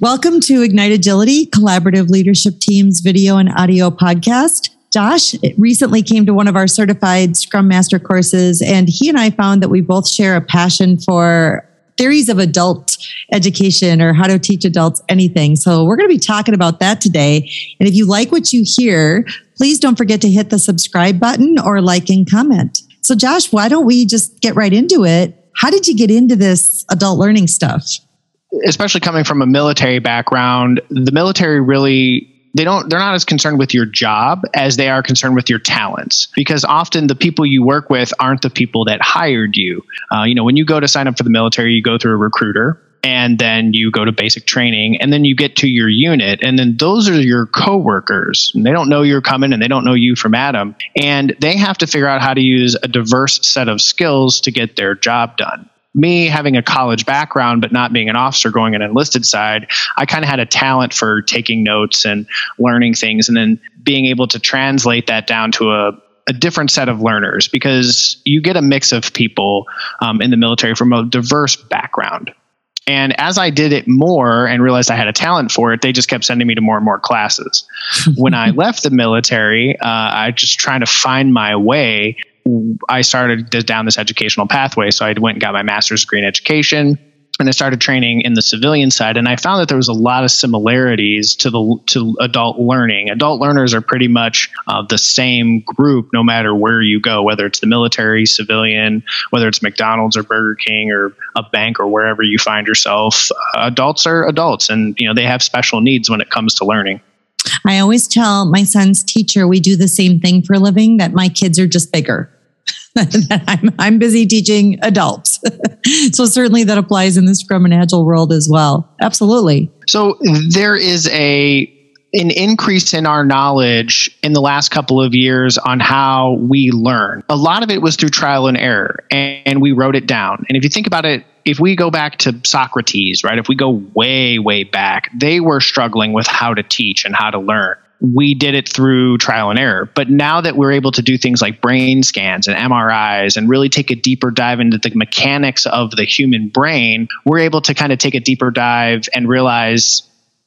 Welcome to Ignite Agility, collaborative leadership team's video and audio podcast. Josh recently came to one of our certified Scrum Master courses, and he and I found that we both share a passion for theories of adult education or how to teach adults anything. So we're going to be talking about that today. And if you like what you hear, please don't forget to hit the subscribe button or like and comment. So Josh, why don't we just get right into it? How did you get into this adult learning stuff? Especially coming from a military background, the military really they don't they're not as concerned with your job as they are concerned with your talents. Because often the people you work with aren't the people that hired you. Uh, you know when you go to sign up for the military you go through a recruiter and then you go to basic training and then you get to your unit. And then those are your coworkers. And they don't know you're coming and they don't know you from adam. And they have to figure out how to use a diverse set of skills to get their job done me having a college background but not being an officer going an enlisted side i kind of had a talent for taking notes and learning things and then being able to translate that down to a a different set of learners because you get a mix of people um, in the military from a diverse background. And as I did it more and realized I had a talent for it, they just kept sending me to more and more classes. when I left the military, uh, I just trying to find my way. I started down this educational pathway. So I went and got my master's degree in education and I started training in the civilian side, and I found that there was a lot of similarities to the to adult learning. Adult learners are pretty much uh, the same group, no matter where you go, whether it's the military, civilian, whether it's McDonald's or Burger King or a bank or wherever you find yourself. Uh, adults are adults, and you know they have special needs when it comes to learning. I always tell my son's teacher we do the same thing for a living. That my kids are just bigger. I'm, I'm busy teaching adults. so certainly that applies in the Scrum and Agile world as well. Absolutely. So there is a an increase in our knowledge in the last couple of years on how we learn. A lot of it was through trial and error, and, and, we wrote it down. And if you think about it, if we go back to Socrates, right, if we go way, way back, they were struggling with how to teach and how to learn we did it through trial and error. But now that we're able to do things like brain scans and MRIs and really take a deeper dive into the mechanics of the human brain, we're able to kind of take a deeper dive and realize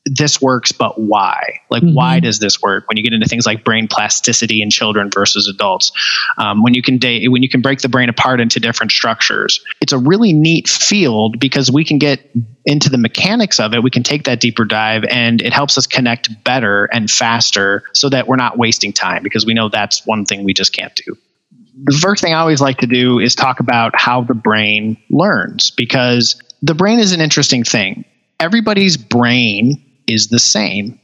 this works, but why? Like, mm-hmm. why does this work? When you get into things like brain plasticity in children versus adults, um, when you can da- when you can break the brain apart into different structures, it's a really neat field because we can get into the mechanics of it. We can take that deeper dive, and it helps us connect better and faster, so that we're not wasting time. Because we know that's one thing we just can't do the first thing I always like to do is talk about how the brain learns because the brain is an interesting thing. Everybody's brain is the same.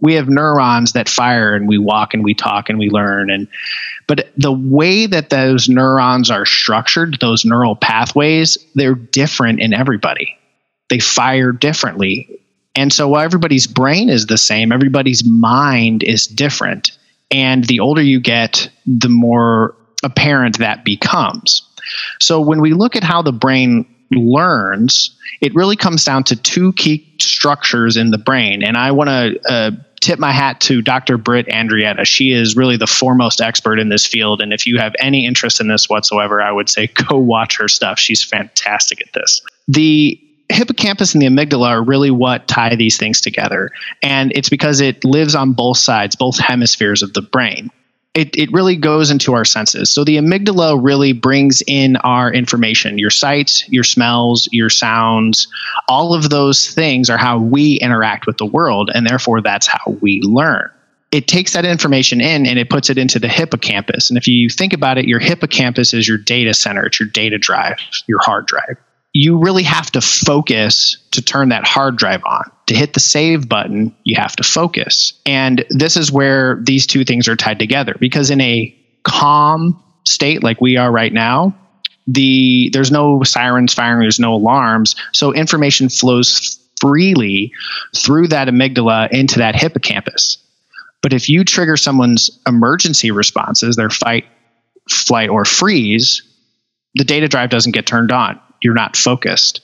We have neurons that fire and we walk and we talk and we learn and but the way that those neurons are structured, those neural pathways, they're different in everybody. They fire differently. And so while everybody's brain is the same, everybody's mind is different. And the older you get, the more apparent that becomes. So when we look at how the brain learns, it really comes down to two key structures in the brain. And I want to uh, tip my hat to Dr. Britt Andreatta. She is really the foremost expert in this field. And if you have any interest in this whatsoever, I would say go watch her stuff. She's fantastic at this. The hippocampus and the amygdala are really what tie these things together. And it's because it lives on both sides, both hemispheres of the brain it, it really goes into our senses. So the amygdala really brings in our information, your sights, your smells, your sounds, all of those things are how we interact with the world. And therefore, that's how we learn. It takes that information in and it puts it into the hippocampus. And if you think about it, your hippocampus is your data center, it's your data drive, your hard drive you really have to focus to turn that hard drive on. To hit the save button, you have to focus. And this is where these two things are tied together because in a calm state like we are right now, the there's no sirens firing, there's no alarms, so information flows freely through that amygdala into that hippocampus. But if you trigger someone's emergency responses, their fight, flight, or freeze, the data drive doesn't get turned on you're not focused.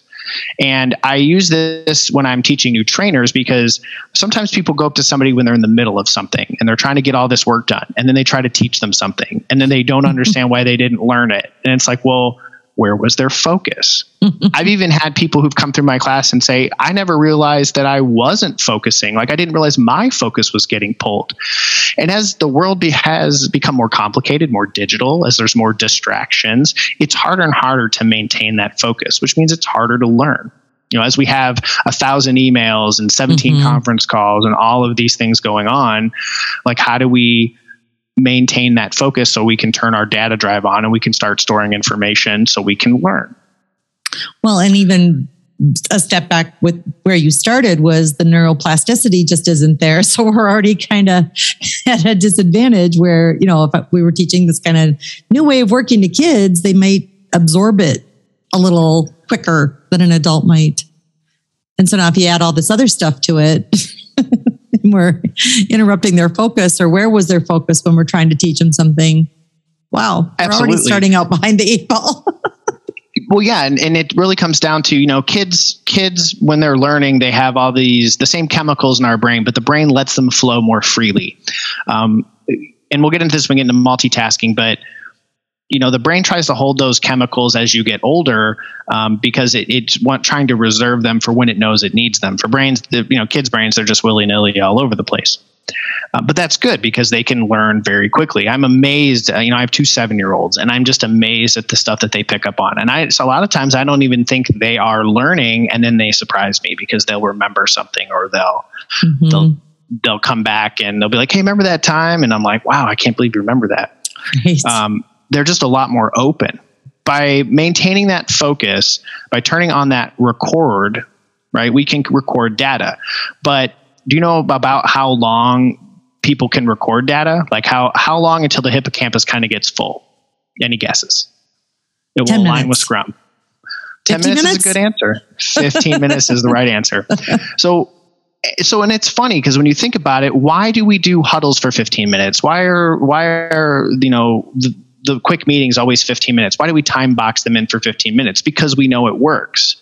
And I use this when I'm teaching new trainers because sometimes people go up to somebody when they're in the middle of something and they're trying to get all this work done. And then they try to teach them something and then they don't understand why they didn't learn it. And it's like, well, where was their focus? I've even had people who've come through my class and say, I never realized that I wasn't focusing. Like I didn't realize my focus was getting pulled. And as the world be, has become more complicated, more digital, as there's more distractions, it's harder and harder to maintain that focus, which means it's harder to learn. You know, as we have a thousand emails and 17 mm-hmm. conference calls and all of these things going on, like how do we maintain that focus so we can turn our data drive on and we can start storing information so we can learn. Well, and even a step back with where you started was the neuroplasticity just isn't there. So we're already kind of at a disadvantage where, you know, if we were teaching this kind of new way of working to kids, they might absorb it a little quicker than an adult might. And so now if you add all this other stuff to it, we're interrupting their focus or where was their focus when we're trying to teach them something? Wow we're Absolutely. already starting out behind the eight ball. Well yeah and, and it really comes down to you know kids kids when they're learning they have all these the same chemicals in our brain but the brain lets them flow more freely. Um, and we'll get into this when we get into multitasking but you know the brain tries to hold those chemicals as you get older um, because it, it's want, trying to reserve them for when it knows it needs them. For brains the, you know kids brains they're just willy-nilly all over the place. Uh, but that's good because they can learn very quickly. I'm amazed uh, you know i have two seven year olds and i'm just amazed at the stuff that they pick up on. And i so a lot of times i don't even think they are learning and then they surprise me because they'll remember something or they'll mm-hmm. they'll they'll come back and they'll be like hey remember that time? And i'm like wow i can't believe you remember that. Right. um, they're just a lot more open. By maintaining that focus, by turning on that record, right, we can record data. But do you know about how long people can record data? Like how, how long until the hippocampus kind of gets full? Any guesses? It will align with Scrum. 10 minutes, minutes, is a good answer. 15 minutes is the right answer. So so and it's funny because when you think about it why do we do huddles for 15 minutes why are why are you know the, the quick meeting is always 15 minutes. Why do we time box them in for 15 minutes? Because we know it works.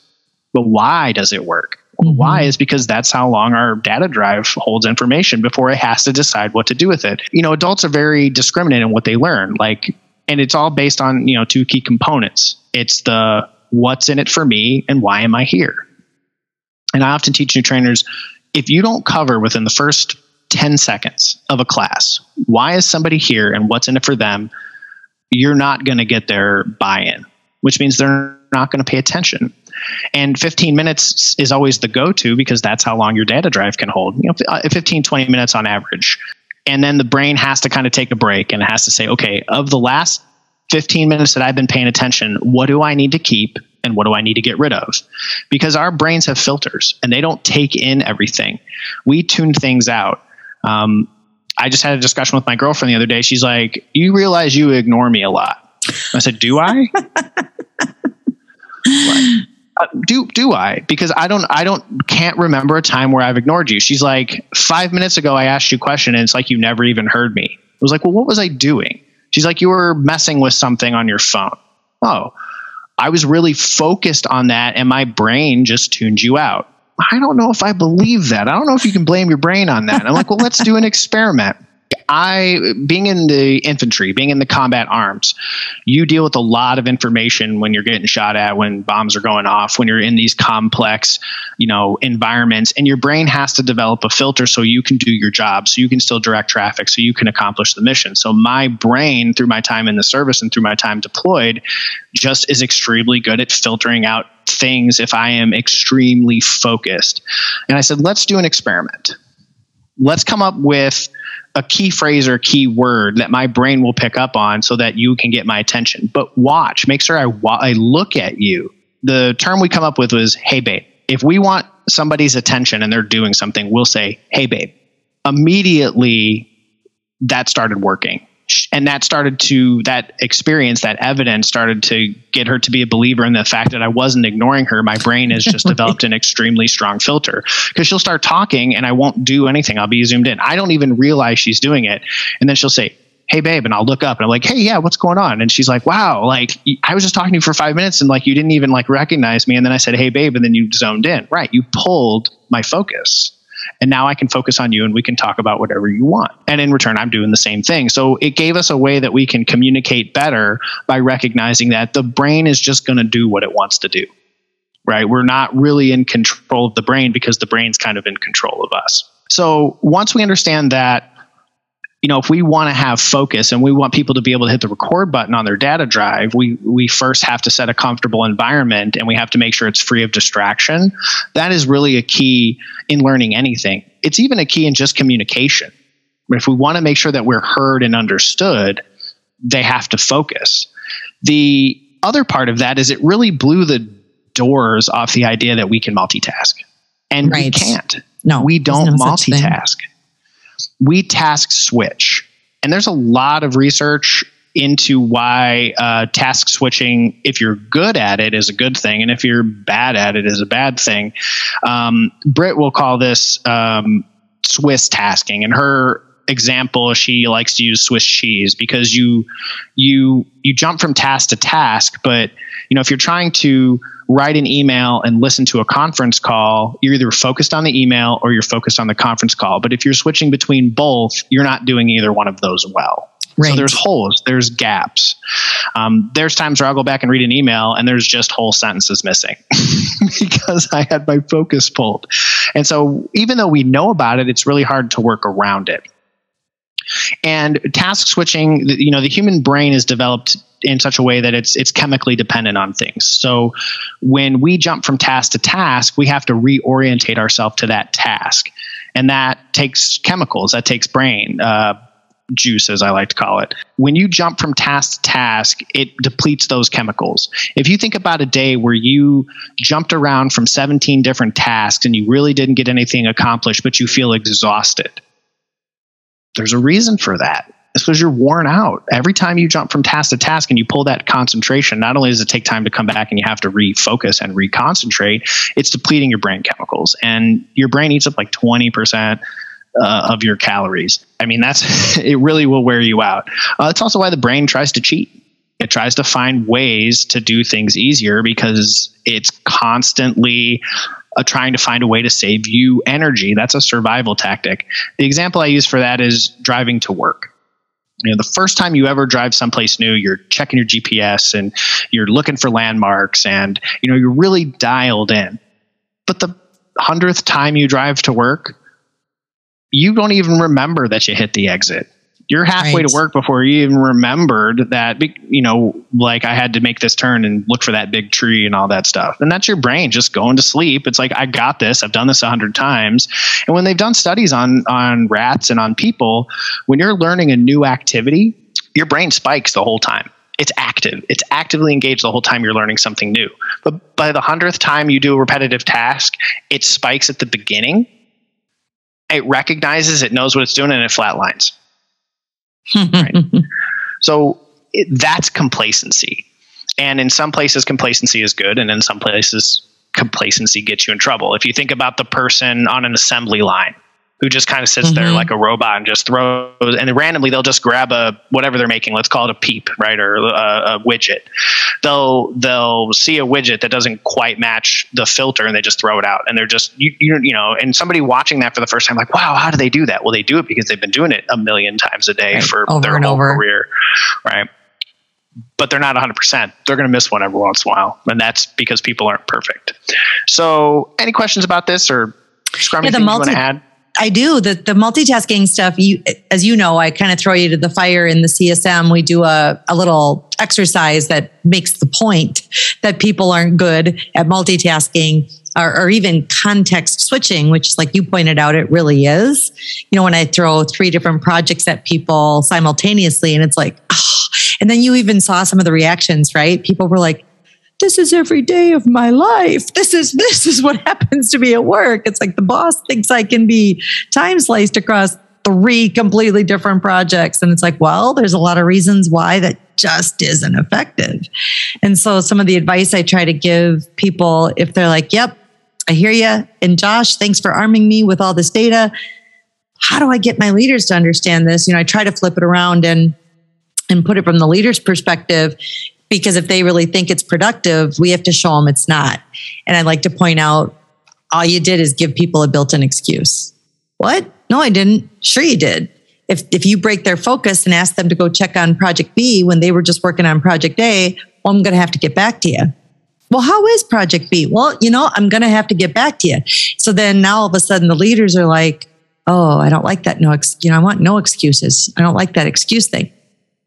But why does it work? mm-hmm. Why is because that's how long our data drive holds information before it has to decide what to do with it. You know, adults are very discriminate in what they learn. Like, and it's all based on, you know, two key components. It's the what's in it for me and why am I here? And I often teach new trainers if you don't cover within the first 10 seconds of a class, why is somebody here and what's in it for them? You're not going to get their buy in, which means they're not going to pay attention. And 15 minutes is always the go to because that's how long your data drive can hold. You know, uh, 15, 20 minutes on average. And then the brain has to kind of take a break and it has to say, okay, of the last 15 minutes that I've been paying attention, what do I need to keep and what do I need to get rid of? Because our brains have filters and they don't take in everything. We tune things out. Um, I just had a discussion with my girlfriend the other day. She's like, "You realize you ignore me a lot." I said, "Do I?" uh, do do I? Because I don't I don't can't remember a time where I've ignored you. She's like, five minutes ago I asked you a question and it's like you never even heard me. I was like, well, what was I doing? She's like, you were messing with something on your phone. Oh, I was really focused on that and my brain just tuned you out. I don't know if I believe that. I don't know if you can blame your brain on that. I'm like, well, let's do an experiment. I, being in the infantry, being in the combat arms, you deal with a lot of information when you're getting shot at, when bombs are going off, when you're in these complex, you know, environments, and your brain has to develop a filter so you can do your job, so you can still direct traffic, so you can accomplish the mission. So my brain, through my time in the service and through my time deployed, just is extremely good at filtering out things if I am extremely focused. And I said, let's do an experiment. Let's come up with a key phrase or key word that my brain will pick up on so that you can get my attention. But watch, make sure I, wa- I look at you. The term we come up with was, hey, babe. If we want somebody's attention and they're doing something, we'll say, hey, babe. Immediately, that started working and that started to that experience that evidence started to get her to be a believer in the fact that i wasn't ignoring her. My brain has just developed an extremely strong filter. Because she'll start talking and i won't do anything. I'll be zoomed in. I don't even realize she's doing it. And then she'll say hey babe and i'll look up and i'm like hey yeah what's going on? And she's like wow like i was just talking to you for five minutes and like you didn't even like recognize me. And then i said hey babe and then you zoned in. Right. You pulled my focus And now I can focus on you and we can talk about whatever you want. And in return, I'm doing the same thing. So it gave us a way that we can communicate better by recognizing that the brain is just going to do what it wants to do, right? We're not really in control of the brain because the brain's kind of in control of us. So once we understand that you know, if we want to have focus and we want people to be able to hit the record button on their data drive, we we first have to set a comfortable environment and we have to make sure it's free of distraction. That is really a key in learning anything. It's even a key in just communication. If we want to make sure that we're heard and understood, they have to focus. The other part of that is it really blew the doors off the idea that we can multitask. And right. we can't. No, we don't no multitask we task switch. And there's a lot of research into why uh, task switching, if you're good at it, is a good thing, and if you're bad at it, is a bad thing. Um, Britt will call this um, Swiss tasking, and her example she likes to use Swiss cheese because you you you jump from task to task, but you know if you're trying to write an email and listen to a conference call, you're either focused on the email or you're focused on the conference call. But if you're switching between both, you're not doing either one of those well. Right. So there's holes, there's gaps. Um, there's times where I'll go back and read an email and there's just whole sentences missing because I had my focus pulled. And so even though we know about it, it's really hard to work around it. And task switching, you know, the human brain is developed in such a way that it's it's chemically dependent on things. So when we jump from task to task, we have to reorientate ourselves to that task, and that takes chemicals. That takes brain. Uh, juice, as I like to call it. When you jump from task to task, it depletes those chemicals. If you think about a day where you jumped around from 17 different tasks and you really didn't get anything accomplished, but you feel exhausted, there's a reason for that. It's because you're worn out. Every time you jump from task to task and you pull that concentration, not only does it take time to come back and you have to refocus and reconcentrate, it's depleting your brain chemicals. And your brain eats up like 20% uh, of your calories. I mean, that's it really will wear you out. Uh, it's also why the brain tries to cheat. It tries to find ways to do things easier because it's constantly uh, trying to find a way to save you energy. That's a survival tactic. The example I use for that is driving to work you know the first time you ever drive someplace new you're checking your gps and you're looking for landmarks and you know you're really dialed in. But the hundredth time you drive to work you don't even remember that you hit the exit you're halfway right. to work before you even remembered that you know like i had to make this turn and look for that big tree and all that stuff. And that's your brain just going to sleep. It's like i got this. I've done this a hundred times. And when they've done studies on on rats and on people when you're learning a new activity your brain spikes the whole time. It's active. It's actively engaged the whole time you're learning something new. But by the hundredth time you do a repetitive task it spikes at the beginning. It recognizes it knows what it's doing and it flatlines right? So it, that's complacency. And in some places, complacency is good, and in some places, complacency gets you in trouble. If you think about the person on an assembly line who just kind of sits mm-hmm. there like a robot and just throws, and randomly they'll just grab a whatever they're making. Let's call it a peep, right, or a, a, widget. They'll they'll see a widget that doesn't quite match the filter, and they just throw it out. And they're just you you, you know, and somebody watching that for the first time, like, wow, how do they do that? Well, they do it because they've been doing it a million times a day right. for over their whole over. career, right? But they're not 100%. They're going to miss one every once in a while. And that's because people aren't perfect. So, any questions about this or Scrum, yeah, the multi- I do the the multitasking stuff. You, as you know, I kind of throw you to the fire in the CSM. We do a, a little exercise that makes the point that people aren't good at multitasking or, or, even context switching, which, like you pointed out, it really is. You know, when I throw three different projects at people simultaneously, and it's like, oh, and then you even saw some of the reactions, right? People were like, this is every day of my life. This is this is what happens to me at work. It's like the boss thinks I can be time sliced across three completely different projects and it's like, well, there's a lot of reasons why that just isn't effective. And so some of the advice I try to give people if they're like, "Yep, I hear you." And Josh, thanks for arming me with all this data. How do I get my leaders to understand this? You know, I try to flip it around and and put it from the leader's perspective because if they really think it's productive, we have to show them it's not. And I'd like to point out all you did is give people a built in excuse. What? No, I didn't. Sure, you did. If, if you break their focus and ask them to go check on project B when they were just working on project A, well, I'm going to have to get back to you. Well, how is project B? Well, you know, I'm going to have to get back to you. So then now all of a sudden the leaders are like, oh, I don't like that. No, ex- you know, I want no excuses. I don't like that excuse thing.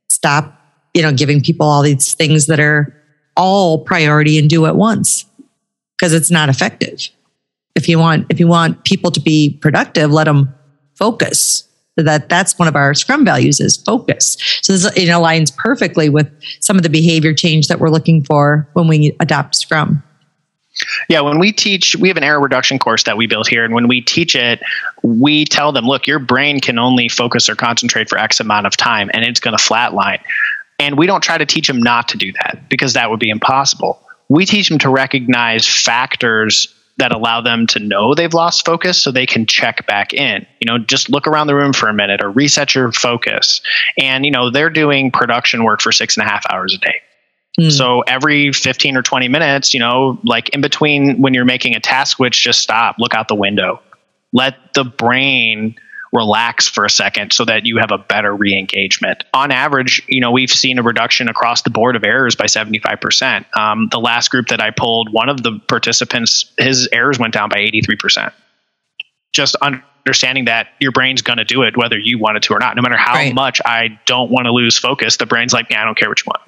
Stop, you know, giving people all these things that are all priority and do at once because it's not effective. If you want, if you want people to be productive, let them focus. That that's one of our Scrum values is focus. So this it aligns perfectly with some of the behavior change that we're looking for when we adopt Scrum. Yeah, when we teach, we have an error reduction course that we built here. And when we teach it, we tell them, look, your brain can only focus or concentrate for X amount of time and it's going to flatline. And we don't try to teach them not to do that because that would be impossible. We teach them to recognize factors that allow them to know they've lost focus so they can check back in. You know, just look around the room for a minute or reset your focus. And, you know, they're doing production work for six and a half hours a day. Mm. So every 15 or 20 minutes, you know, like in between when you're making a task switch, just stop, look out the window. Let the brain relax for a second so that you have a better re-engagement. On average, you know, we've seen a reduction across the board of errors by 75%. Um, the last group that I pulled, one of the participants, his errors went down by 83%. Just understanding that your brain's going to do it whether you want it to or not. No matter how right. much I don't want to lose focus, the brain's like, yeah, I don't care what you want.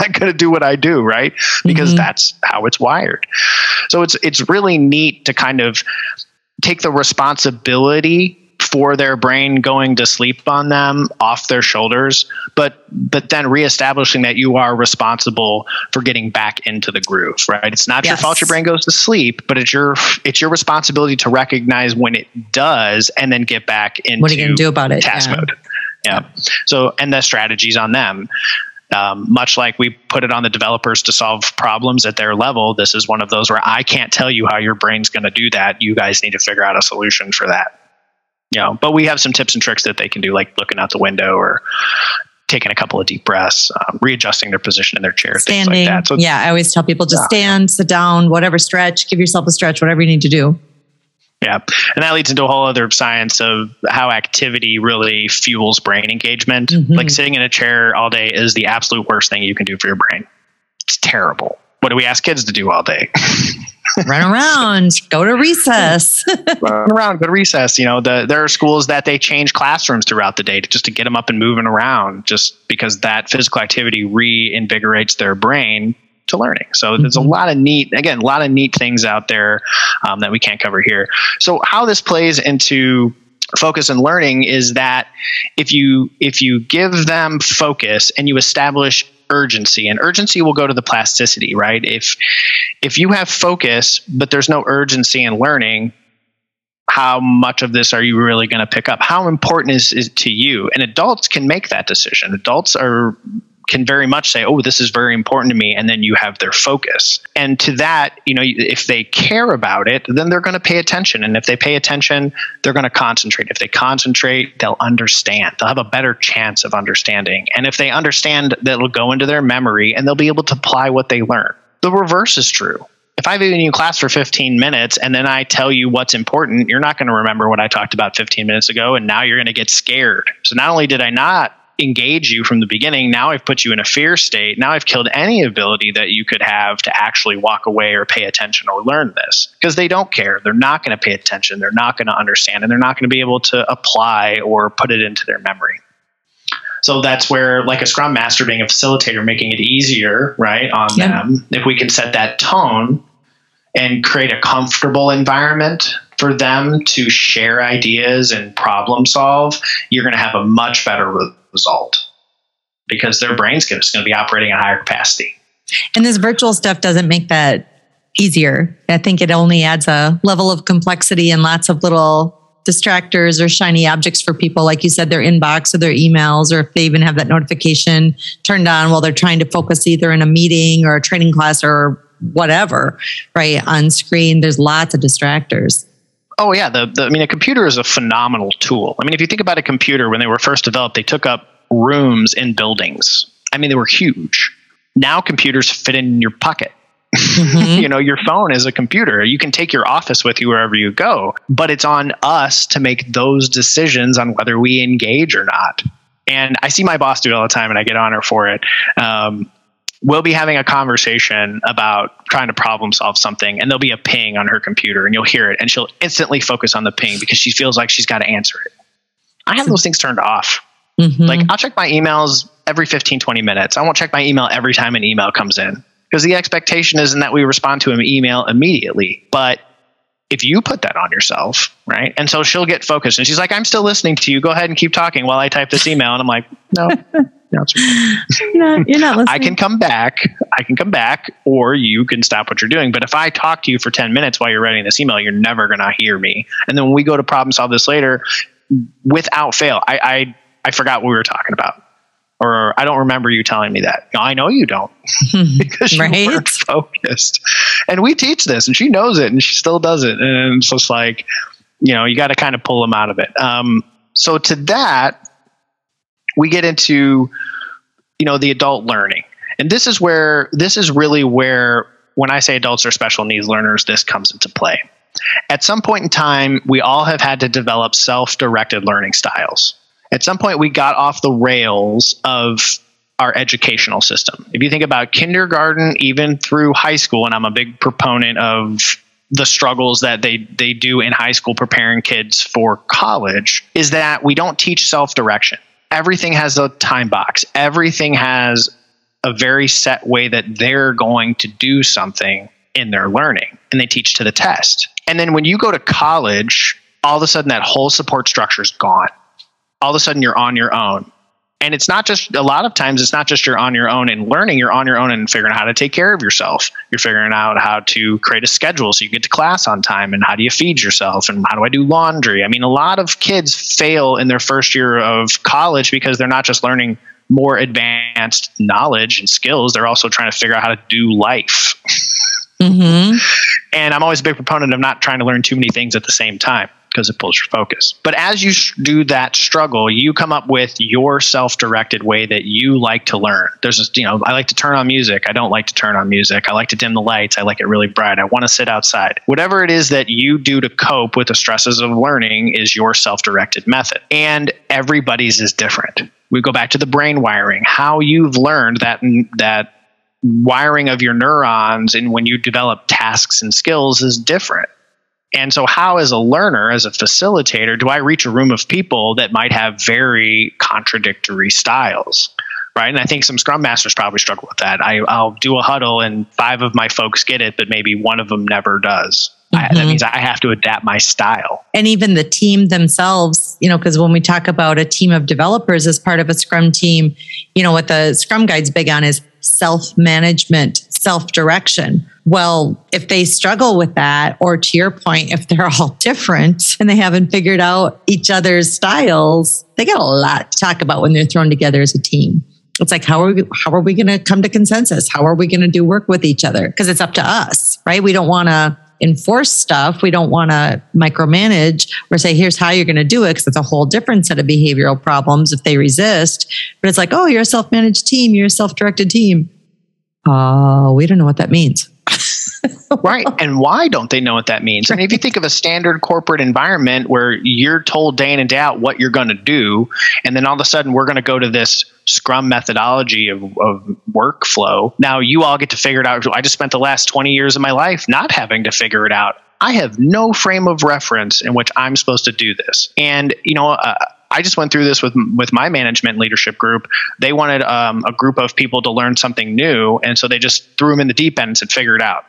I'm going to do what I do, right? Because mm-hmm. that's how it's wired. So it's it's really neat to kind of take the responsibility for their brain going to sleep on them off their shoulders but but then reestablishing that you are responsible for getting back into the groove right? It's not yes. your fault your brain goes to sleep but it's your it's your responsibility to recognize when it does and then get back into what are you going to do about it? task yeah. mode. Yeah. So and the strategies on them. Um, much like we put it on the developers to solve problems at their level this is one of those where i can't tell you how your brain's going to do that. You guys need to figure out a solution for that you know, but we have some tips and tricks that they can do, like looking out the window or taking a couple of deep breaths, um, readjusting their position in their chair, Standing. things like that. So, yeah, I always tell people just yeah. stand, sit down, whatever stretch, give yourself a stretch, whatever you need to do. Yeah. And that leads into a whole other science of how activity really fuels brain engagement. Mm-hmm. Like sitting in a chair all day is the absolute worst thing you can do for your brain. It's terrible. What do we ask kids to do all day? run around, go to recess. run around, go to recess. You know, the, there are schools that they change classrooms throughout the day to, just to get them up and moving around, just because that physical activity reinvigorates their brain to learning. So mm-hmm. there's a lot of neat, again, a lot of neat things out there um, that we can't cover here. So how this plays into focus and learning is that if you if you give them focus and you establish urgency and urgency will go to the plasticity right? If if you have focus but there's no urgency in learning how much of this are you really going to pick up? How important is it to you? And adults can make that decision. Adults are can very much say, "Oh, this is very important to me," and then you have their focus. And to that, you know, if they care about it, then they're going to pay attention. And if they pay attention, they're going to concentrate. If they concentrate, they'll understand. They'll have a better chance of understanding. And if they understand, that'll go into their memory, and they'll be able to apply what they learn. The reverse is true. If I've been in class for 15 minutes and then I tell you what's important, you're not going to remember what I talked about 15 minutes ago, and now you're going to get scared. So not only did I not engage you from the beginning. Now I've put you in a fear state. Now I've killed any ability that you could have to actually walk away or pay attention or learn this because they don't care. They're not going to pay attention. They're not going to understand and they're not going to be able to apply or put it into their memory. So that's where, like a scrum master being a facilitator, making it easier, right, on yeah. them, if we can set that tone and create a comfortable environment for them to share ideas and problem solve, you're going to have a much better result because their brain's just going to be operating at higher capacity. And this virtual stuff doesn't make that easier. I think it only adds a level of complexity and lots of little distractors or shiny objects for people, like you said, their inbox or their emails, or if they even have that notification turned on while they're trying to focus either in a meeting or a training class or whatever, right? On screen, there's lots of distractors. Oh yeah, the, the I mean, a computer is a phenomenal tool. I mean, if you think about a computer when they were first developed, they took up rooms in buildings. I mean, they were huge. Now computers fit in your pocket. Mm-hmm. you know, your phone is a computer. You can take your office with you wherever you go, but it's on us to make those decisions on whether we engage or not. And I see my boss do it all the time, and I get on her for it. Um, we'll be having a conversation about trying to problem solve something, and there'll be a ping on her computer, and you'll hear it, and she'll instantly focus on the ping because she feels like she's got to answer it. I have those things turned off. Mm-hmm. Like, I'll check my emails every 15, 20 minutes. I won't check my email every time an email comes in because the expectation isn't that we respond to an email immediately. But if you put that on yourself, right? And so she'll get focused and she's like, I'm still listening to you. Go ahead and keep talking while I type this email. And I'm like, no, no, you're, not, you're not listening. I can come back. I can come back, or you can stop what you're doing. But if I talk to you for 10 minutes while you're writing this email, you're never going to hear me. And then when we go to problem solve this later, without fail, I, I, I forgot what we were talking about or I don't remember you telling me that. I know you don't because you right? weren't focused. And we teach this, and she knows it, and she still does it. And it's just like, you know, you got to kind of pull them out of it. Um, so to that, we get into, you know, the adult learning, and this is where this is really where when I say adults are special needs learners, this comes into play. At some point in time, we all have had to develop self-directed learning styles at some point we got off the rails of our educational system. If you think about kindergarten, even through high school, and I'm a big proponent of the struggles that they they do in high school preparing kids for college, is that we don't teach self direction. Everything has a time box. Everything has a very set way that they're going to do something in their learning, and they teach to the test. And then when you go to college, all of a sudden that whole support structure is gone all of a sudden you're on your own. And it's not just a lot of times it's not just you're on your own and learning, you're on your own and figuring out how to take care of yourself. You're figuring out how to create a schedule so you get to class on time and how do you feed yourself and how do I do laundry? I mean, a lot of kids fail in their first year of college because they're not just learning more advanced knowledge and skills, they're also trying to figure out how to do life. Mm-hmm. And I'm always a big proponent of not trying to learn too many things at the same time because it pulls your focus. But as you do that struggle, you come up with your self-directed way that you like to learn. There's, a, you know, I like to turn on music. I don't like to turn on music. I like to dim the lights. I like it really bright. I want to sit outside. Whatever it is that you do to cope with the stresses of learning is your self-directed method. And everybody's is different. We go back to the brain wiring, how you've learned that that wiring of your neurons and when you develop tasks and skills is different. And so, how, as a learner, as a facilitator, do I reach a room of people that might have very contradictory styles? Right. And I think some scrum masters probably struggle with that. I, will do a huddle and five of my folks get it, but maybe one of them never does. Mm-hmm. I, that mm-hmm. means I have to adapt my style. And even the team themselves, you know, because when we talk about a team of developers as part of a scrum team, you know, what the scrum guide's big on is self management, self direction. Well, if they struggle with that, or to your point, if they're all different and they haven't figured out each other's styles, they got a lot to talk about when they're thrown together as a team. It's like, how are we, how are we going to come to consensus? How are we going to do work with each other? Because it's up to us, right? We don't want to enforce stuff. We don't want to micromanage or say, here's how you're going to do it, because it's a whole different set of behavioral problems if they resist. But it's like, oh, you're a self managed team, you're a self directed team. Uh, we don't know what that means. Right. And why don't they know what that means? Right. Mean, if you think of a standard corporate environment where you're told day in and day out what you're going to do, and then all of a sudden we're going to go to this Scrum methodology of, of workflow. Now you all get to figure it out. I just spent the last 20 years of my life not having to figure it out. I have no frame of reference in which I'm supposed to do this. And, you know, uh, I just went through this with with my management leadership group. They wanted um, a group of people to learn something new, and so they just threw them in the deep end and said, "Figure it out."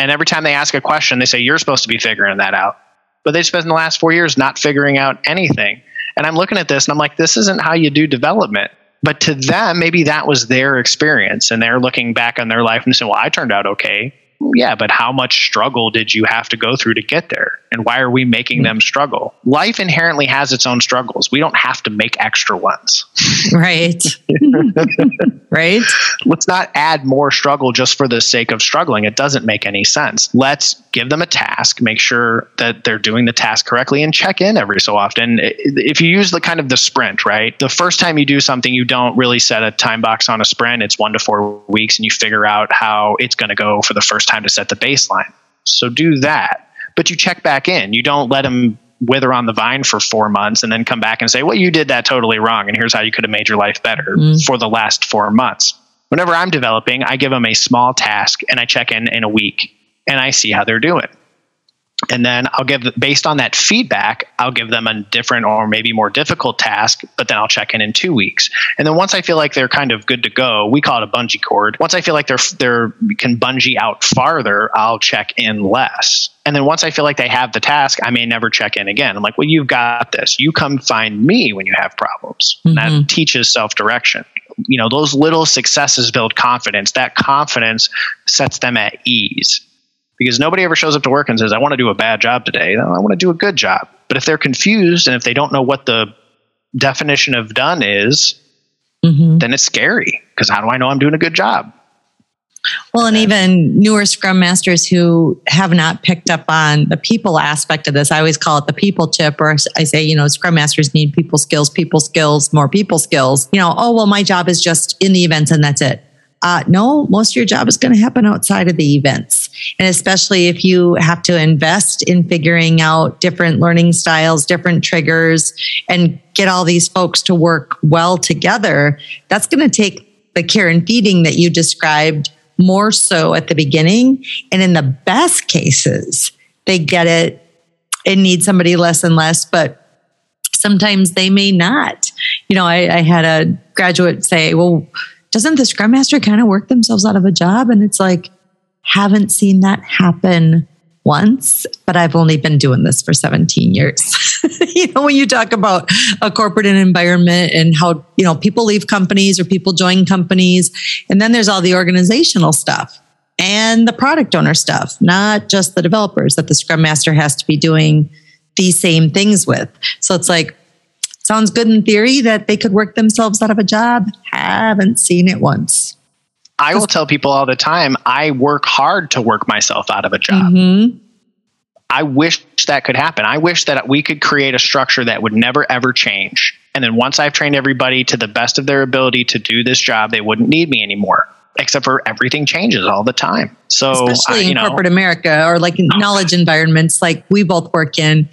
And every time they ask a question, they say, You're supposed to be figuring that out. But they spent the last four years not figuring out anything. And I'm looking at this and I'm like, This isn't how you do development. But to them, maybe that was their experience. And they're looking back on their life and saying, Well, I turned out okay. Yeah, but how much struggle did you have to go through to get there? And why are we making mm-hmm. them struggle? Life inherently has its own struggles. We don't have to make extra ones. Right. right. Let's not add more struggle just for the sake of struggling. It doesn't make any sense. Let's give them a task, make sure that they're doing the task correctly, and check in every so often. If you use the kind of the sprint, right? The first time you do something, you don't really set a time box on a sprint. It's one to four weeks, and you figure out how it's going to go for the first time to set the baseline. So do that. But you check back in. You don't let them wither on the vine for four months and then come back and say, well, you did that totally wrong. And here's how you could have made your life better mm. for the last four months. Whenever I'm developing, I give them a small task and I check in in a week and I see how they're doing and then I'll give based on that feedback, I'll give them a different or maybe more difficult task, but then I'll check in in two weeks. And then once I feel like they're kind of good to go, we call it a bungee cord. Once I feel like they're they're can bungee out farther, I'll check in less. And then once I feel like they have the task, I may never check in again. I'm like, well, you've got this. You come find me when you have problems. Mm-hmm. that teaches self direction. You know, those little successes build confidence. That confidence sets them at ease because nobody ever shows up to work and says, I want to do a bad job today. I want to do a good job. But if they're confused and if they don't know what the definition of done is, mm-hmm. then it's scary because how do I know I'm doing a good job? Well, and even newer scrum masters who have not picked up on the people aspect of this, I always call it the people chip, or I say, you know, scrum masters need people skills, people skills, more people skills. You know, oh, well, my job is just in the events and that's it. Uh, no, most of your job is going to happen outside of the events. And especially if you have to invest in figuring out different learning styles, different triggers, and get all these folks to work well together, that's going to take the care and feeding that you described more so at the beginning. And in the best cases, they get it and need somebody less and less, but sometimes they may not. You know, I, I had a graduate say, well, doesn't the scrum master kind of work themselves out of a job? And it's like, haven't seen that happen once, but I've only been doing this for 17 years. you know, when you talk about a corporate environment and how, you know, people leave companies or people join companies, and then there's all the organizational stuff and the product owner stuff, not just the developers that the scrum master has to be doing these same things with. So it's like, Sounds good in theory that they could work themselves out of a job. Haven't seen it once. I will tell people all the time I work hard to work myself out of a job. Mm-hmm. I wish that could happen. I wish that we could create a structure that would never ever change. And then once I've trained everybody to the best of their ability to do this job, they wouldn't need me anymore. Except for everything changes all the time. So, especially uh, in know, corporate America or like in knowledge environments like we both work in,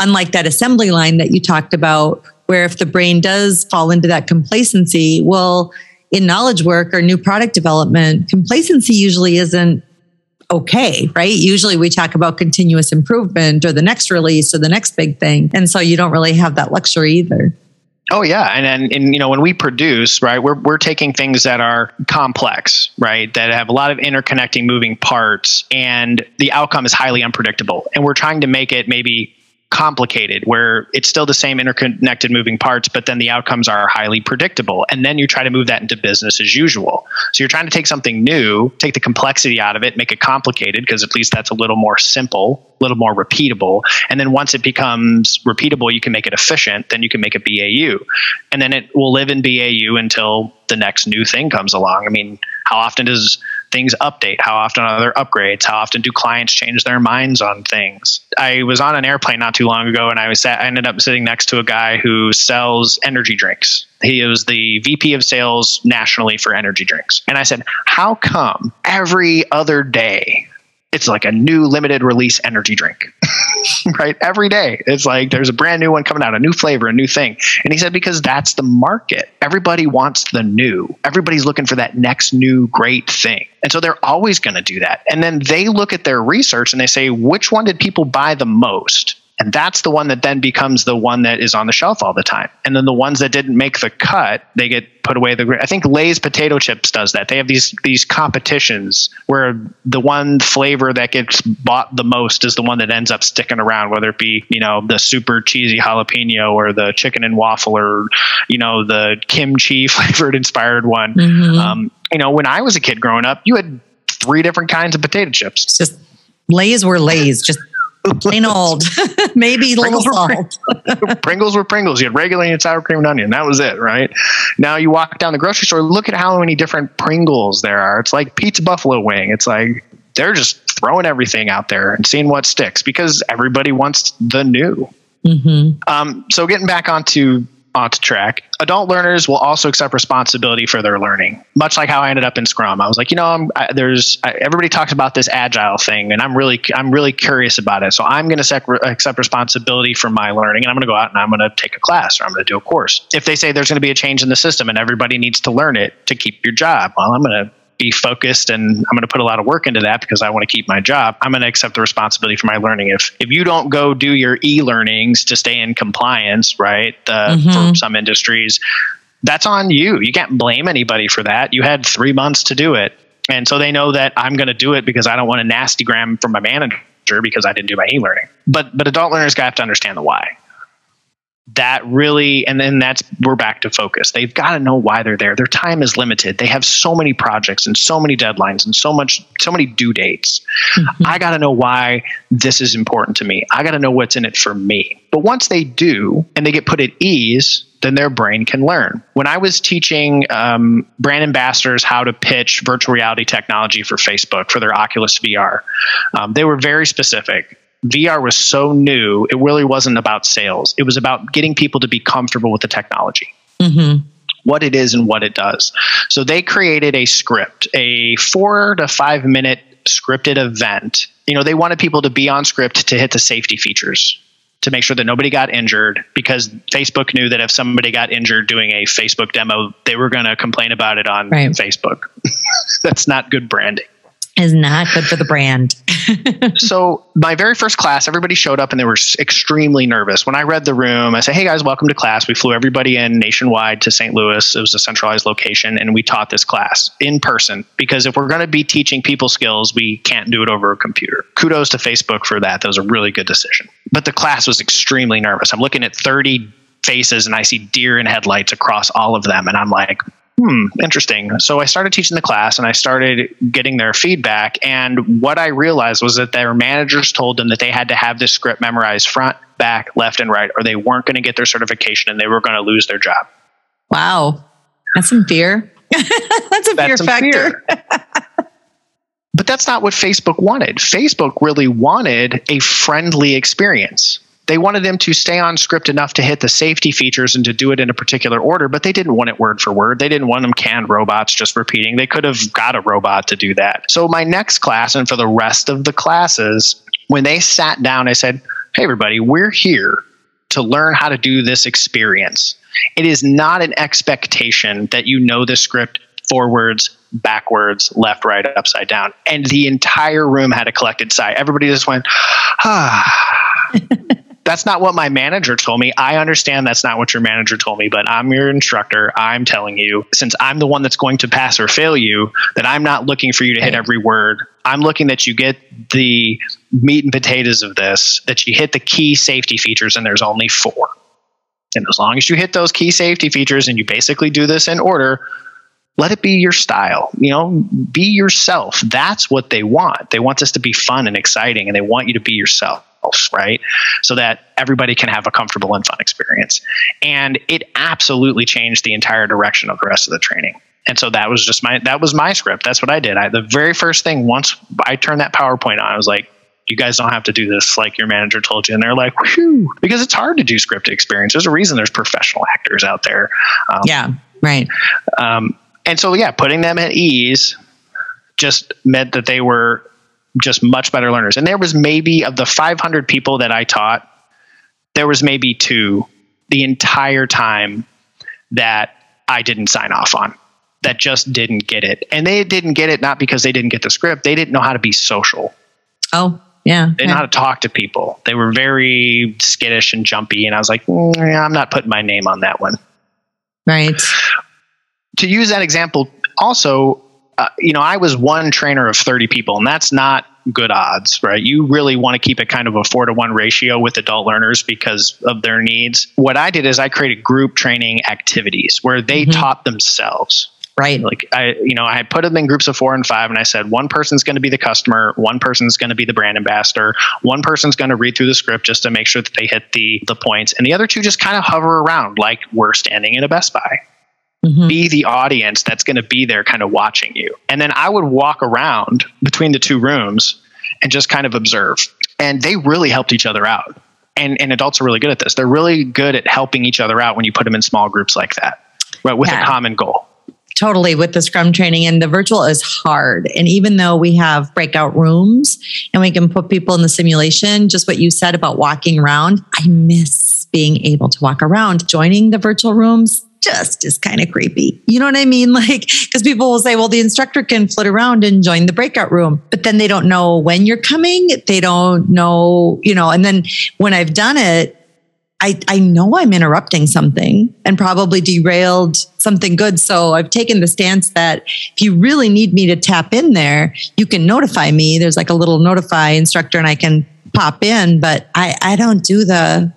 unlike that assembly line that you talked about, where if the brain does fall into that complacency, well, in knowledge work or new product development, complacency usually isn't okay, right? Usually we talk about continuous improvement or the next release or the next big thing. And so you don't really have that luxury either. Oh yeah, and, and and you know when we produce, right, we're we're taking things that are complex, right, that have a lot of interconnecting moving parts, and the outcome is highly unpredictable, and we're trying to make it maybe complicated where it's still the same interconnected moving parts but then the outcomes are highly predictable. And then you try to move that into business as usual. So you're trying to take something new take the complexity out of it make it complicated because at least that's a little more simple a little more repeatable. And then once it becomes repeatable you can make it efficient then you can make it BAU and then it will live in BAU until the next new thing comes along. I mean how often does things update? How often are there upgrades? How often do clients change their minds on things? I was on an airplane not too long ago, and I was sat, I ended up sitting next to a guy who sells energy drinks. He was the VP of sales nationally for energy drinks, and I said, "How come every other day it's like a new limited release energy drink, right? Every day. It's like there's a brand new one coming out, a new flavor, a new thing. And he said, because that's the market. Everybody wants the new. Everybody's looking for that next new great thing. And so they're always going to do that. And then they look at their research and they say, which one did people buy the most? And that's the one that then becomes the one that is on the shelf all the time. And then the ones that didn't make the cut, they get put away. The I think Lay's potato chips does that. They have these these competitions where the one flavor that gets bought the most is the one that ends up sticking around, whether it be you know the super cheesy jalapeno or the chicken and waffle or you know the kimchi flavored inspired one. Mm-hmm. Um, you know, when I was a kid growing up, you had three different kinds of potato chips. It's just Lay's were Lay's, just plain old. Maybe a little Pringles were. Pringles were Pringles. You had regular and sour cream and onion. That was it, right? Now you walk down the grocery store, look at how many different Pringles there are. It's like pizza buffalo wing. It's like they're just throwing everything out there and seeing what sticks because everybody wants the new. Mm-hmm. Um, so getting back onto onto track, adult learners will also accept responsibility for their learning. Much like how I ended up in Scrum, I was like, you know, I'm, I, there's I, everybody talks about this agile thing, and I'm really I'm really curious about it. So I'm going to accept responsibility for my learning, and I'm going to go out and I'm going to take a class or I'm going to do a course. If they say there's going to be a change in the system and everybody needs to learn it to keep your job, well, I'm going to be focused and I'm going to put a lot of work into that because I want to keep my job. I'm going to accept the responsibility for my learning. If if you don't go do your e-learnings to stay in compliance, right? Uh, Mhm. For some industries, that's on you. You can't blame anybody for that. You had three months to do it, and so they know that I'm going to do it because I don't want a nasty gram from my manager because I didn't do my e-learning. But but adult learners got to understand the why that really and then that's we're back to focus. They've got to know why they're there. Their time is limited. They have so many projects and so many deadlines and so much so many due dates. I got to know why this is important to me. I got to know what's in it for me. But once they do and they get put at ease then their brain can learn. When i was teaching um, brand ambassadors how to pitch virtual reality technology for facebook for their oculus vr um, they were very specific VR was so new, it really wasn't about sales. It was about getting people to be comfortable with the technology, Mm-hmm. what it is and what it does. So they created a script, a four to five minute scripted event. You know, they wanted people to be on script to hit the safety features to make sure that nobody got injured because Facebook knew that if somebody got injured doing a Facebook demo, they were going to complain about it on Right. Facebook. That's not good branding. Is not good for the brand. so my very first class, everybody showed up and they were extremely nervous. When I read the room, I said, "Hey guys, welcome to class." We flew everybody in nationwide to St. Louis. It was a centralized location, and we taught this class in person because if we're going to be teaching people skills, we can't do it over a computer. Kudos to Facebook for that. That was a really good decision. But the class was extremely nervous. I'm looking at 30 faces and I see deer in headlights across all of them, and I'm like, hmm, interesting. So I started teaching the class and I started getting their feedback. And what I realized was that their managers told them that they had to have this script memorized front, back, left, and right, or they weren't going to get their certification and they were going to lose their job. Wow. That's some fear. That's a fear That's some factor. fear. but that's not what Facebook wanted. Facebook really wanted a friendly experience. They wanted them to stay on script enough to hit the safety features and to do it in a particular order, but they didn't want it word for word. They didn't want them canned robots just repeating. They could have got a robot to do that. So, my next class, and for the rest of the classes, when they sat down, I said, Hey, everybody, we're here to learn how to do this experience. It is not an expectation that you know the script forwards, backwards, left, right, upside down. And the entire room had a collected sigh. Everybody just went, ah. that's not what my manager told me. I understand that's not what your manager told me, but I'm your instructor. I'm telling you, since I'm the one that's going to pass or fail you, that I'm not looking for you to hit every word. I'm looking that you get the meat and potatoes of this, that you hit the key safety features, and there's only four. And as long as you hit those key safety features and you basically do this in order, let it be your style. You know, be yourself. That's what they want. They want this to be fun and exciting, and they want you to be yourself, right? So that everybody can have a comfortable and fun experience. And it absolutely changed the entire direction of the rest of the training. And so that was just my that was my script. That's what I did. I, the very first thing once I turned that PowerPoint on, I was like, you guys don't have to do this like your manager told you. And they're like, whew, because it's hard to do scripted experience. There's a reason there's professional actors out there. Um, Yeah. Right. um, and so, yeah, putting them at ease just meant that they were just much better learners. And there was maybe of the 500 people that I taught, there was maybe two the entire time that I didn't sign off on that just didn't get it. And they didn't get it not because they didn't get the script, they didn't know how to be social. Oh, yeah. They didn't know how to talk to people. They were very skittish and jumpy. And I was like, mm, yeah, I'm not putting my name on that one. Right. to use that example, also, uh, you know, I was one trainer of 30 people, and that's not good odds, right? You really want to keep it kind of a four to one ratio with adult learners because of their needs. What I did is I created group training activities where they Mhm. taught themselves. Right. Like I, you know, I put them in groups of four and five, and I said one person's going to be the customer, one person's going to be the brand ambassador, one person's going to read through the script just to make sure that they hit the the points, and the other two just kind of hover around like we're standing in a Best Buy. Mm-hmm. Be the audience that's going to be there, kind of watching you. And then I would walk around between the two rooms and just kind of observe. And they really helped each other out. And, and adults are really good at this. They're really good at helping each other out when you put them in small groups like that, right, with yeah. a common goal totally with the scrum training and the virtual is hard and even though we have breakout rooms and we can put people in the simulation just what you said about walking around i miss being able to walk around joining the virtual rooms just is kind of creepy. You know what I mean? Like, because people will say, well, the instructor can flit around and join the breakout room, but then they don't know when you're coming. They don't know, you know, and then when I've done it, I, I know I'm interrupting something and probably derailed something good. So I've taken the stance that if you really need me to tap in there, you can notify me. There's like a little notify instructor and I can pop in, but I, I don't do the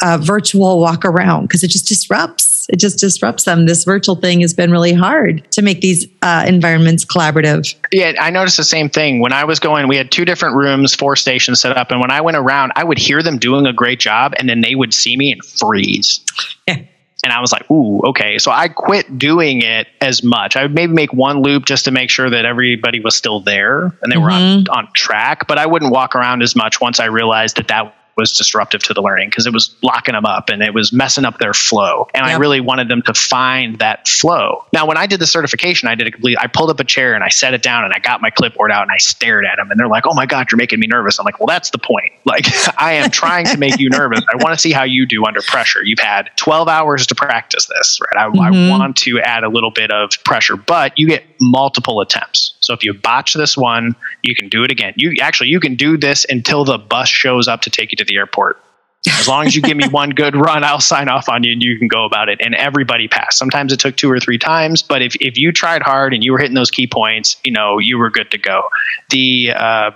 uh, virtual walk around because it just disrupts. It just disrupts them. This virtual thing has been really hard to make these uh, environments collaborative. Yeah, I noticed the same thing. When I was going, we had two different rooms, four stations set up. And when I went around, I would hear them doing a great job and then they would see me and freeze. Yeah. And I was like, ooh, okay. So I quit doing it as much. I would maybe make one loop just to make sure that everybody was still there and they mm-hmm. were on, mm-hmm. on track, but I wouldn't walk around as much once I realized that that was disruptive to the learning because it was locking them up and it was messing up their flow. And yep. I really wanted them to find that flow. Now, when I did the certification, I did a complete, I pulled up a chair and I set it down and I got my clipboard out and I stared at them and they're like, oh my God, you're making me nervous. I'm like, well, that's the point. Like, I am trying to make you nervous. I want to see how you do under pressure. You've had 12 hours to practice this, right? I, mm-hmm. I want to add a little bit of pressure, but you get multiple attempts. So if you botch this one, you can do it again. You actually you can do this until the bus shows up to take you to the airport. As long as you give me one good run, I'll sign off on you and you can go about it. And everybody passed. Sometimes it took two or three times, but if, if you tried hard and you were hitting those key points, you know, you were good to go. The uh,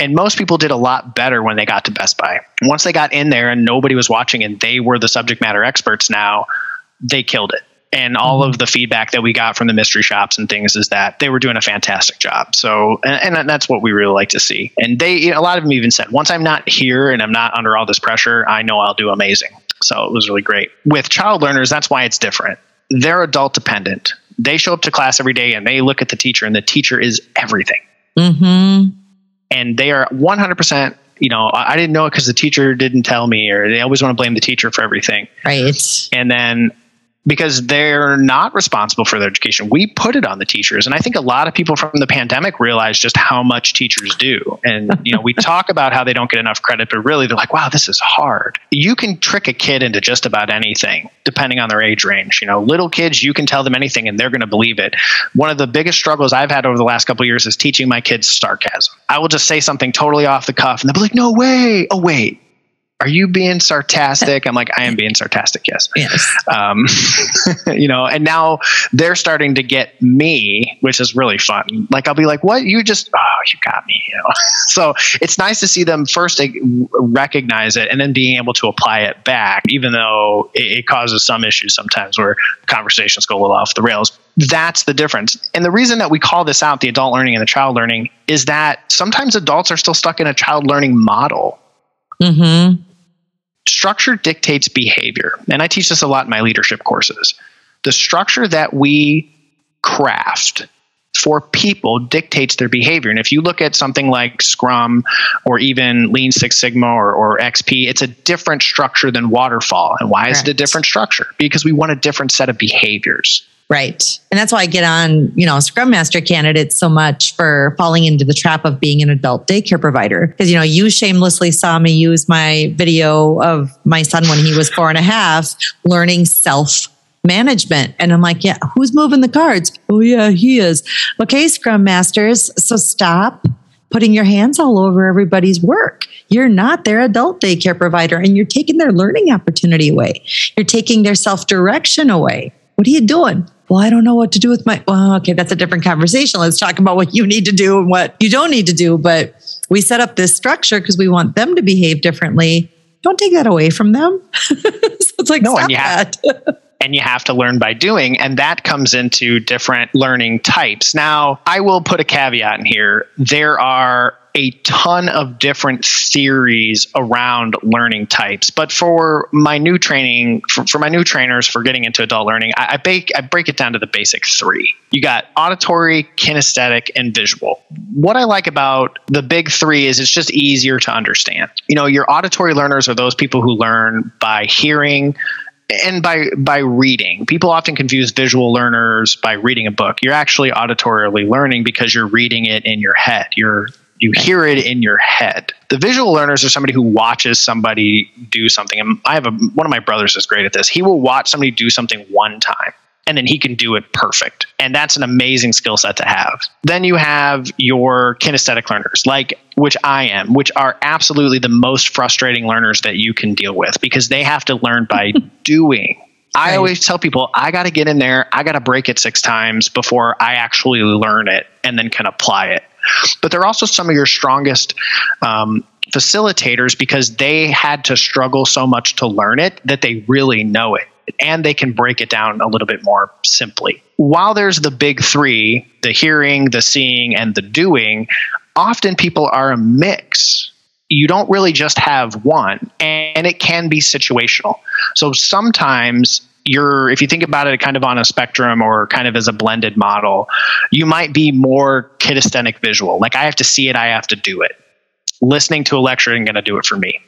and most people did a lot better when they got to Best Buy. Once they got in there and nobody was watching and they were the subject matter experts now, they killed it and all of mm-hmm. the feedback that we got from the mystery shops and things is that they were doing a fantastic job. So, and, and that's what we really like to see. And they, a lot of them even said, once I'm not here and I'm not under all this pressure, I know I'll do amazing. So it was really great. With child learners, that's why it's different. They're adult dependent. They show up to class every day and they look at the teacher, and the teacher is everything. Mm-hmm. And they are 100% you know, I didn't know it because the teacher didn't tell me, or they always want to blame the teacher for everything. Right. And then because they're not responsible for their education. We put it on the teachers. And I think a lot of people from the pandemic realize just how much teachers do. And, you know, we talk about how they don't get enough credit, but really they're like, wow, this is hard. You can trick a kid into just about anything, depending on their age range. You know, little kids, you can tell them anything and they're going to believe it. One of the biggest struggles I've had over the last couple years is teaching my kids sarcasm. I will just say something totally off the cuff and they'll be like, no way. Oh, wait are you being sarcastic? I'm like, I am being sarcastic. Yes. Yes. Um, you know, and now they're starting to get me, which is really fun. Like, I'll be like, what? You just, oh, you got me. You know? so it's nice to see them first recognize it and then being able to apply it back, even though it, it causes some issues sometimes where conversations go a little off the rails. That's the difference. And the reason that we call this out, the adult learning and the child learning, is that sometimes adults are still stuck in a child learning model. Mm-hmm structure dictates behavior. And I teach this a lot in my leadership courses. The structure that we craft for people dictates their behavior. And if you look at something like Scrum or even Lean Six Sigma or, or XP, it's a different structure than Waterfall. And why is it a different structure? Because we want a different set of behaviors. Right. And that's why I get on, you know, Scrum Master candidates so much for falling into the trap of being an adult daycare provider. Because, you know, you shamelessly saw me use my video of my son when he was four and a half learning self management. And I'm like, yeah, who's moving the cards? Oh, yeah, he is. Okay, Scrum Masters. So stop putting your hands all over everybody's work. You're not their adult daycare provider and you're taking their learning opportunity away. You're taking their self direction away. What are you doing? Well, I don't know what to do with my, well, okay, that's a different conversation. Let's talk about what you need to do and what you don't need to do. But we set up this structure because we want them to behave differently. Don't take that away from them. so it's like, no, you have, and you have to learn by doing. And that comes into different learning types. Now, I will put a caveat in here. There are a ton of different theories around learning types. But for my new training, for, for my new trainers for getting into adult learning, I, I, bake, I break it down to the basic three. You got auditory, kinesthetic, and visual. What I like about the big three is it's just easier to understand. You know, your auditory learners are those people who learn by hearing, and by by reading people often confuse visual learners by reading a book you're actually auditorily learning because you're reading it in your head you're you hear it in your head. The visual learners are somebody who watches somebody do something. And I have a one of my brothers is great at this. He will watch somebody do something one time and then he can do it perfect. And that's an amazing skill set to have. Then you have your kinesthetic learners, like which I am, which are absolutely the most frustrating learners that you can deal with because they have to learn by doing. I right. always tell people I got to get in there, I got to break it six times before I actually learn it and then can apply it. But they're also some of your strongest um, facilitators because they had to struggle so much to learn it that they really know it and they can break it down a little bit more simply. While there's the big three the hearing, the seeing, and the doing often people are a mix. You don't really just have one, and it can be situational. So sometimes you're if you think about it kind of on a spectrum or kind of as a blended model you might be more kinesthetic visual like i have to see it i have to do it listening to a lecture isn't going to do it for me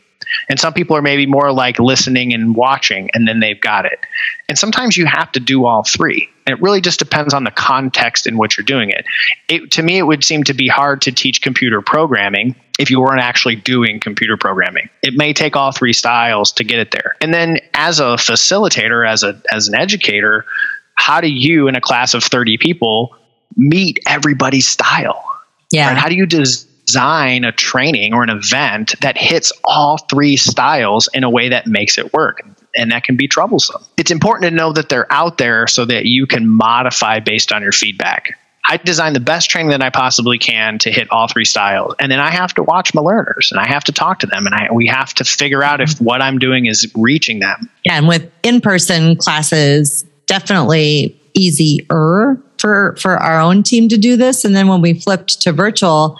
and some people are maybe more like listening and watching and then they've got it and sometimes you have to do all three and it really just depends on the context in which you're doing it. it to me it would seem to be hard to teach computer programming if you weren't actually doing computer programming. It may take all three styles to get it there. And then as a facilitator, as a as an educator, how do you in a class of 30 people meet everybody's style? Yeah. Right? How do you design a training or an event that hits all three styles in a way that makes it work? And that can be troublesome. It's important to know that they're out there so that you can modify based on your feedback. I design the best training that I possibly can to hit all three styles. And then I have to watch my learners and I have to talk to them and I, we have to figure out if what I'm doing is reaching them. Yeah. And with in person classes, definitely easier for, for our own team to do this. And then when we flipped to virtual,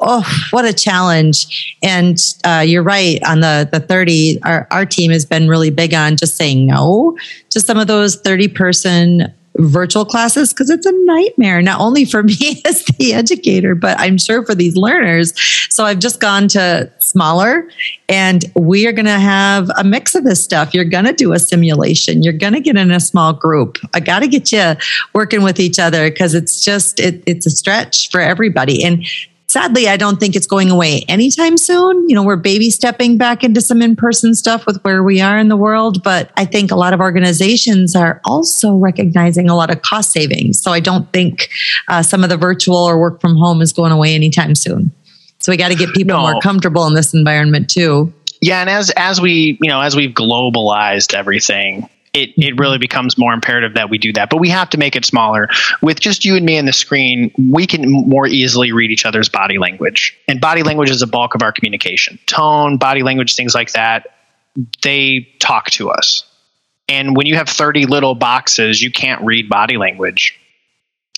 oh, what a challenge. And uh, you're right on the, the 30, our, our team has been really big on just saying no to some of those 30 person virtual classes because it's a nightmare, not only for me as the educator, but I'm sure for these learners. So I've just gone to smaller and we are going to have a mix of this stuff. You're going to do a simulation. You're going to get in a small group. I got to get you working with each other because it's just, it, it's a stretch for everybody. And sadly, I don't think it's going away anytime soon. You know, we're baby stepping back into some in person stuff with where we are in the world, but I think a lot of organizations are also recognizing a lot of cost savings. So I don't think uh, some of the virtual or work from home is going away anytime soon. So we got to get people no. more comfortable in this environment too. Yeah, and as as we you know as we've globalized everything, it, it really becomes more imperative that we do that. But we have to make it smaller. With just you and me on the screen, we can more easily read each other's body language. And body language is a bulk of our communication. Tone, body language, things like that, they talk to us. And when you have 30 little boxes, you can't read body language.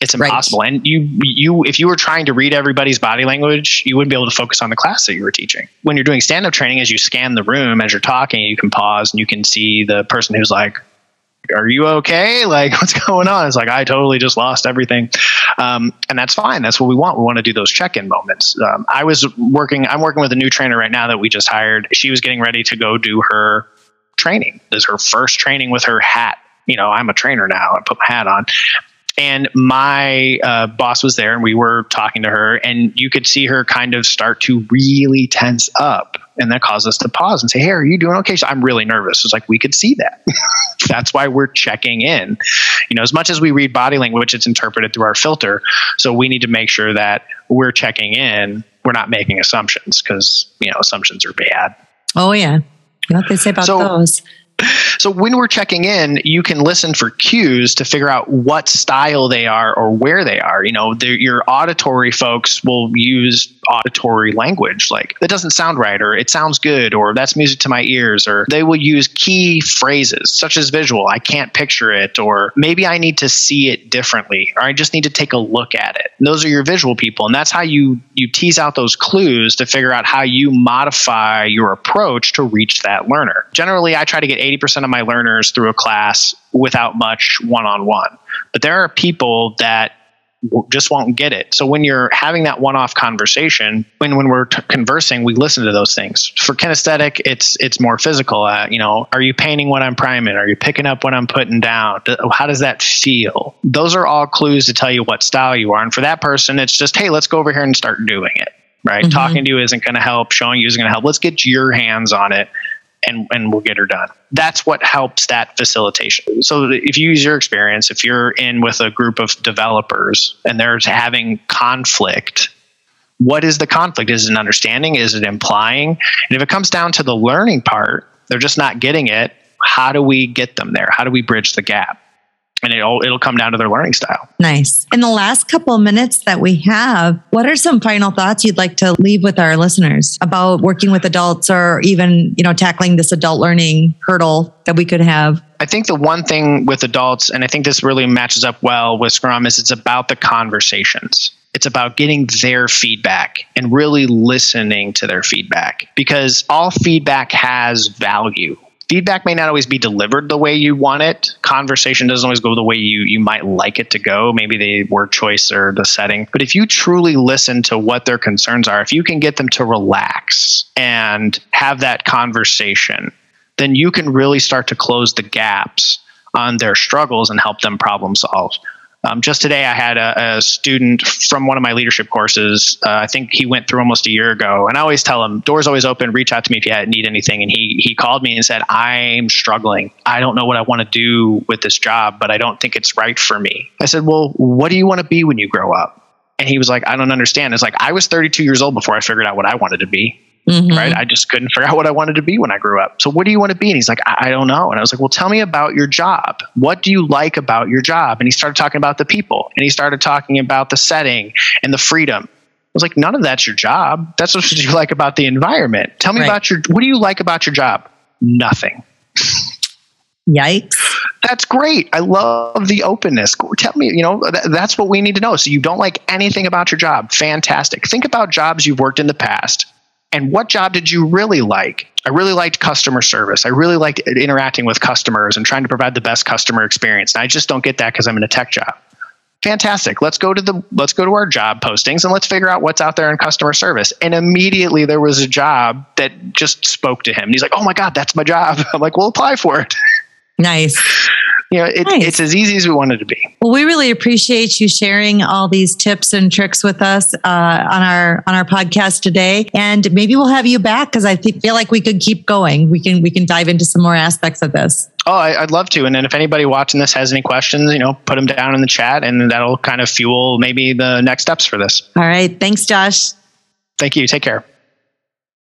It's impossible. Right. And you you if you were trying to read everybody's body language, you wouldn't be able to focus on the class that you were teaching. When you're doing stand-up training, as you scan the room as you're talking, you can pause and you can see the person who's like, are you okay? Like, what's going on? It's like, I totally just lost everything. Um, and that's fine. That's what we want. We want to do those check in moments. Um, I was working, I'm working with a new trainer right now that we just hired. She was getting ready to go do her training. This is her first training with her hat. You know, I'm a trainer now. I put my hat on and my uh, boss was there and we were talking to her and you could see her kind of start to really tense up. And that caused us to pause and say hey are you doing okay? So i'm really nervous. It's like we could see that. That's why we're checking in. You know as much as we read body language it's interpreted through our filter. So we need to make sure that we're checking in. We're not making assumptions because you know assumptions are bad. Oh yeah. What they say about so, those So when we're checking in, you can listen for cues to figure out what style they are or where they are. You know, your auditory folks will use auditory language like that doesn't sound right or it sounds good or that's music to my ears or they will use key phrases such as visual i can't picture it or maybe i need to see it differently or i just need to take a look at it and those are your visual people and that's how you you tease out those clues to figure out how you modify your approach to reach that learner generally i try to get 80% of my learners through a class without much one-on-one but there are people that just won't get it. So when you're having that one-off conversation, when when we're t- conversing, we listen to those things. For kinesthetic, it's it's more physical. Uh, you know, are you painting what I'm priming? Are you picking up what I'm putting down? How does that feel? Those are all clues to tell you what style you are. And for that person, it's just hey, let's go over here and start doing it. Right? Mm-hmm. Talking to you isn't going to help. Showing you isn't going to help. Let's get your hands on it and, and we'll get her done. That's what helps that facilitation. So if you use your experience, if you're in with a group of developers and they're having conflict, what is the conflict? Is it an understanding? Is it implying? And if it comes down to the learning part, they're just not getting it. How do we get them there? How do we bridge the gap? And it'll it'll come down to their learning style. Nice. In the last couple of minutes that we have, what are some final thoughts you'd like to leave with our listeners about working with adults or even, you know, tackling this adult learning hurdle that we could have? I think the one thing with adults and I think this really matches up well with Scrum is it's about the conversations. It's about getting their feedback and really listening to their feedback because all feedback has value feedback may not always be delivered the way you want it. Conversation doesn't always go the way you you might like it to go. Maybe the word choice or the setting. But if you truly listen to what their concerns are, if you can get them to relax and have that conversation, then you can really start to close the gaps on their struggles and help them problem solve. Um, just today, I had a, a, student from one of my leadership courses. Uh, I think he went through almost a year ago, and I always tell him, "Doors always open. Reach out to me if you need anything." And he he called me and said, "I'm struggling. I don't know what I want to do with this job, but I don't think it's right for me." I said, "Well, what do you want to be when you grow up?" And he was like, "I don't understand." It's like I was 32 years old before I figured out what I wanted to be. Mm-hmm. Right. I just couldn't figure out what I wanted to be when I grew up. So, what do you want to be? And he's like, I-, I don't know. And I was like, Well, tell me about your job. What do you like about your job? And he started talking about the people and he started talking about the setting and the freedom. I was like, None of that's your job. That's what you like about the environment. Tell me right. about your, what do you like about your job? Nothing. Yikes. That's great. I love the openness. Tell me, you know, th- that's what we need to know. So you don't like anything about your job. Fantastic. Think about jobs you've worked in the past and what job did you really like? I really liked customer service. I really liked interacting with customers and trying to provide the best customer experience. And I just don't get that because I'm in a tech job. Fantastic. Let's go to the let's go to our job postings and let's figure out what's out there in customer service. And immediately there was a job that just spoke to him. And he's like, "Oh my god, that's my job." I'm like, "Well, apply for it." Nice you know, it, nice. it's as easy as we wanted to be. Well, we really appreciate you sharing all these tips and tricks with us uh, on our on our podcast today, and maybe we'll have you back because I feel like we could keep going. We can we can dive into some more aspects of this. Oh, I, would love to. And then if anybody watching this has any questions, you know, put them down in the chat, and that'll kind of fuel maybe the next steps for this. All right. Thanks, Josh. Thank you. Take care.